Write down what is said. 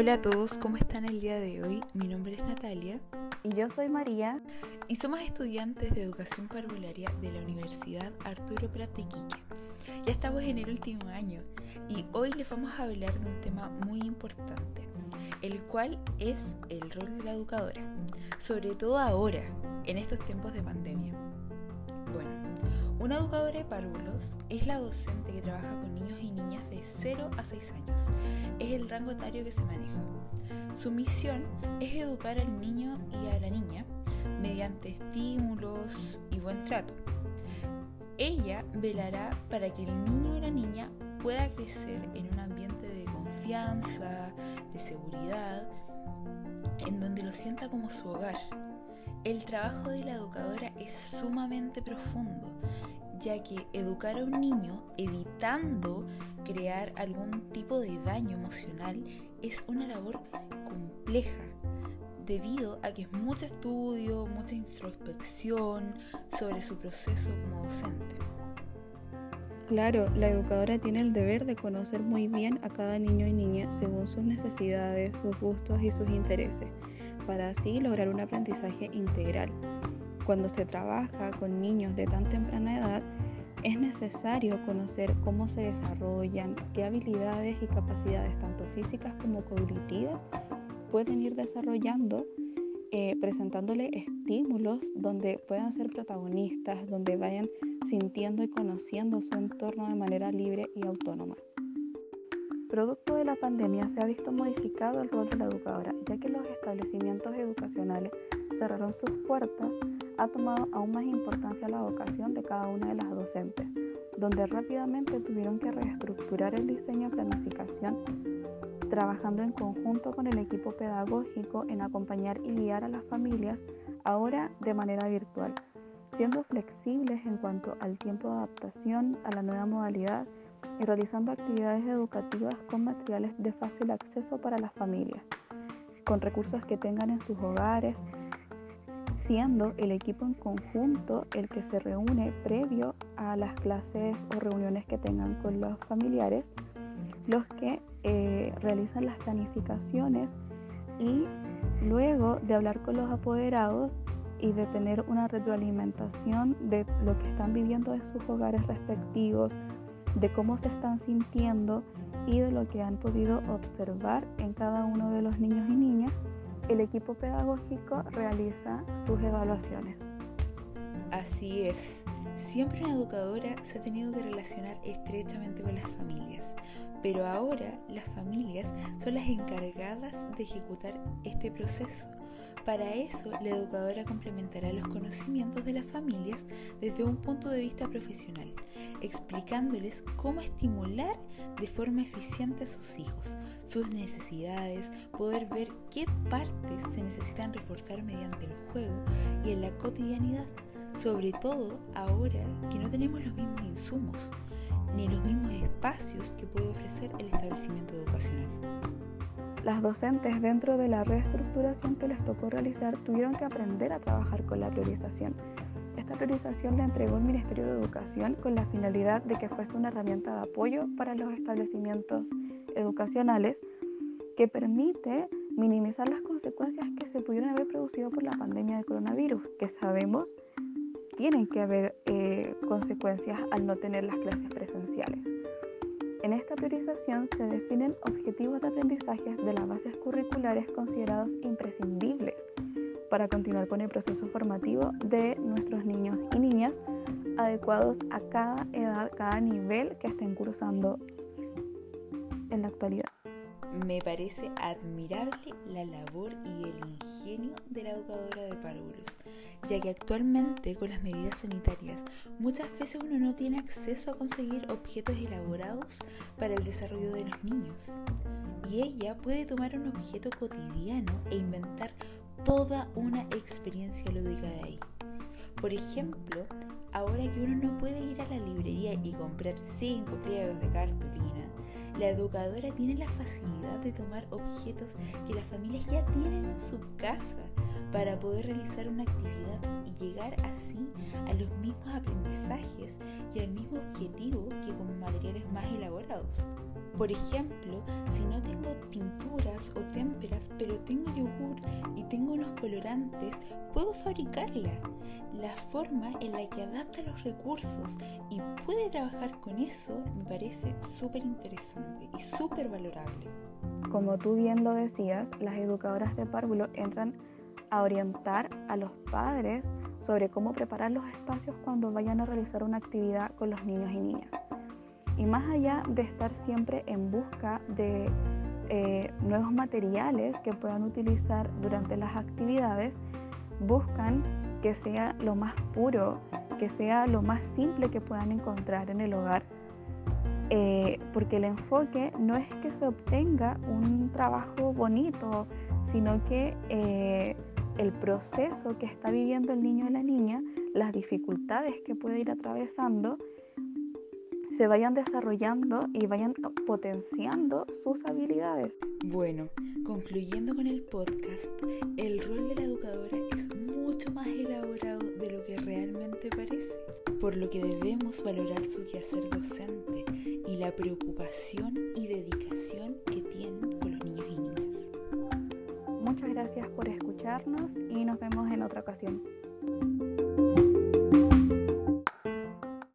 Hola a todos, ¿cómo están el día de hoy? Mi nombre es Natalia. Y yo soy María. Y somos estudiantes de educación parvularia de la Universidad Arturo Prat de. Ya estamos en el último año y hoy les vamos a hablar de un tema muy importante, el cual es el rol de la educadora, sobre todo ahora, en estos tiempos de pandemia. Una educadora de párvulos es la docente que trabaja con niños y niñas de 0 a 6 años. Es el rango etario que se maneja. Su misión es educar al niño y a la niña mediante estímulos y buen trato. Ella velará para que el niño y la niña pueda crecer en un ambiente de confianza, de seguridad, en donde lo sienta como su hogar. El trabajo de la educadora es sumamente profundo, ya que educar a un niño evitando crear algún tipo de daño emocional es una labor compleja debido a que es mucho estudio, mucha introspección sobre su proceso como docente. Claro, la educadora tiene el deber de conocer muy bien a cada niño y niña según sus necesidades, sus gustos y sus intereses, para así lograr un aprendizaje integral. Cuando se trabaja con niños de tan temprana edad, es necesario conocer cómo se desarrollan, qué habilidades y capacidades, tanto físicas como cognitivas, pueden ir desarrollando, eh, presentándole estímulos donde puedan ser protagonistas, donde vayan sintiendo y conociendo su entorno de manera libre y autónoma. Producto de la pandemia se ha visto modificado el rol de la educadora, ya que los establecimientos educacionales cerraron sus puertas, ha tomado aún más importancia la vocación de cada una de las docentes, donde rápidamente tuvieron que reestructurar el diseño y planificación, trabajando en conjunto con el equipo pedagógico en acompañar y guiar a las familias, ahora de manera virtual, siendo flexibles en cuanto al tiempo de adaptación a la nueva modalidad y realizando actividades educativas con materiales de fácil acceso para las familias, con recursos que tengan en sus hogares, siendo el equipo en conjunto el que se reúne previo a las clases o reuniones que tengan con los familiares, los que eh, realizan las planificaciones y luego de hablar con los apoderados y de tener una retroalimentación de lo que están viviendo en sus hogares respectivos, de cómo se están sintiendo y de lo que han podido observar en cada uno de los niños y niñas, el equipo pedagógico realiza sus evaluaciones. Así es, siempre una educadora se ha tenido que relacionar estrechamente con las familias, pero ahora las familias son las encargadas de ejecutar este proceso. Para eso, la educadora complementará los conocimientos de las familias desde un punto de vista profesional, explicándoles cómo estimular de forma eficiente a sus hijos, sus necesidades, poder ver qué partes se necesitan reforzar mediante el juego y en la cotidianidad, sobre todo ahora que no tenemos los mismos insumos ni los mismos espacios que puede ofrecer el establecimiento educacional. Las docentes dentro de la reestructuración que les tocó realizar tuvieron que aprender a trabajar con la priorización. Esta priorización la entregó el Ministerio de Educación con la finalidad de que fuese una herramienta de apoyo para los establecimientos educacionales que permite minimizar las consecuencias que se pudieron haber producido por la pandemia de coronavirus, que sabemos tienen que haber eh, consecuencias al no tener las clases presenciales. En esta priorización se definen objetivos de aprendizaje de las bases curriculares considerados imprescindibles para continuar con el proceso formativo de nuestros niños y niñas adecuados a cada edad, cada nivel que estén cursando en la actualidad. Me parece admirable la labor y el ingenio de la educadora de párvulos, ya que actualmente con las medidas sanitarias muchas veces uno no tiene acceso a conseguir objetos elaborados para el desarrollo de los niños. Y ella puede tomar un objeto cotidiano e inventar toda una experiencia lúdica de ahí. Por ejemplo, ahora que uno no puede ir a la librería y comprar cinco pliegos de cartulina, la educadora tiene la facilidad de tomar objetos que las familias ya tienen en su casa para poder realizar una actividad y llegar así a los mismos aprendizajes y al mismo objetivo que con material materiales más elaborados. Por ejemplo, si no tengo tinturas o témperas, pero tengo colorantes, puedo fabricarla. La forma en la que adapta los recursos y puede trabajar con eso me parece súper interesante y súper valorable. Como tú bien lo decías, las educadoras de párvulo entran a orientar a los padres sobre cómo preparar los espacios cuando vayan a realizar una actividad con los niños y niñas. Y más allá de estar siempre en busca de eh, nuevos materiales que puedan utilizar durante las actividades, buscan que sea lo más puro, que sea lo más simple que puedan encontrar en el hogar. Eh, porque el enfoque no es que se obtenga un trabajo bonito, sino que eh, el proceso que está viviendo el niño y la niña, las dificultades que puede ir atravesando, se vayan desarrollando y vayan potenciando sus habilidades. Bueno, concluyendo con el podcast, el rol de la educadora es mucho más elaborado de lo que realmente parece, por lo que debemos valorar su quehacer docente y la preocupación y dedicación que tienen con los niños y niñas. Muchas gracias por escucharnos y nos vemos en otra ocasión.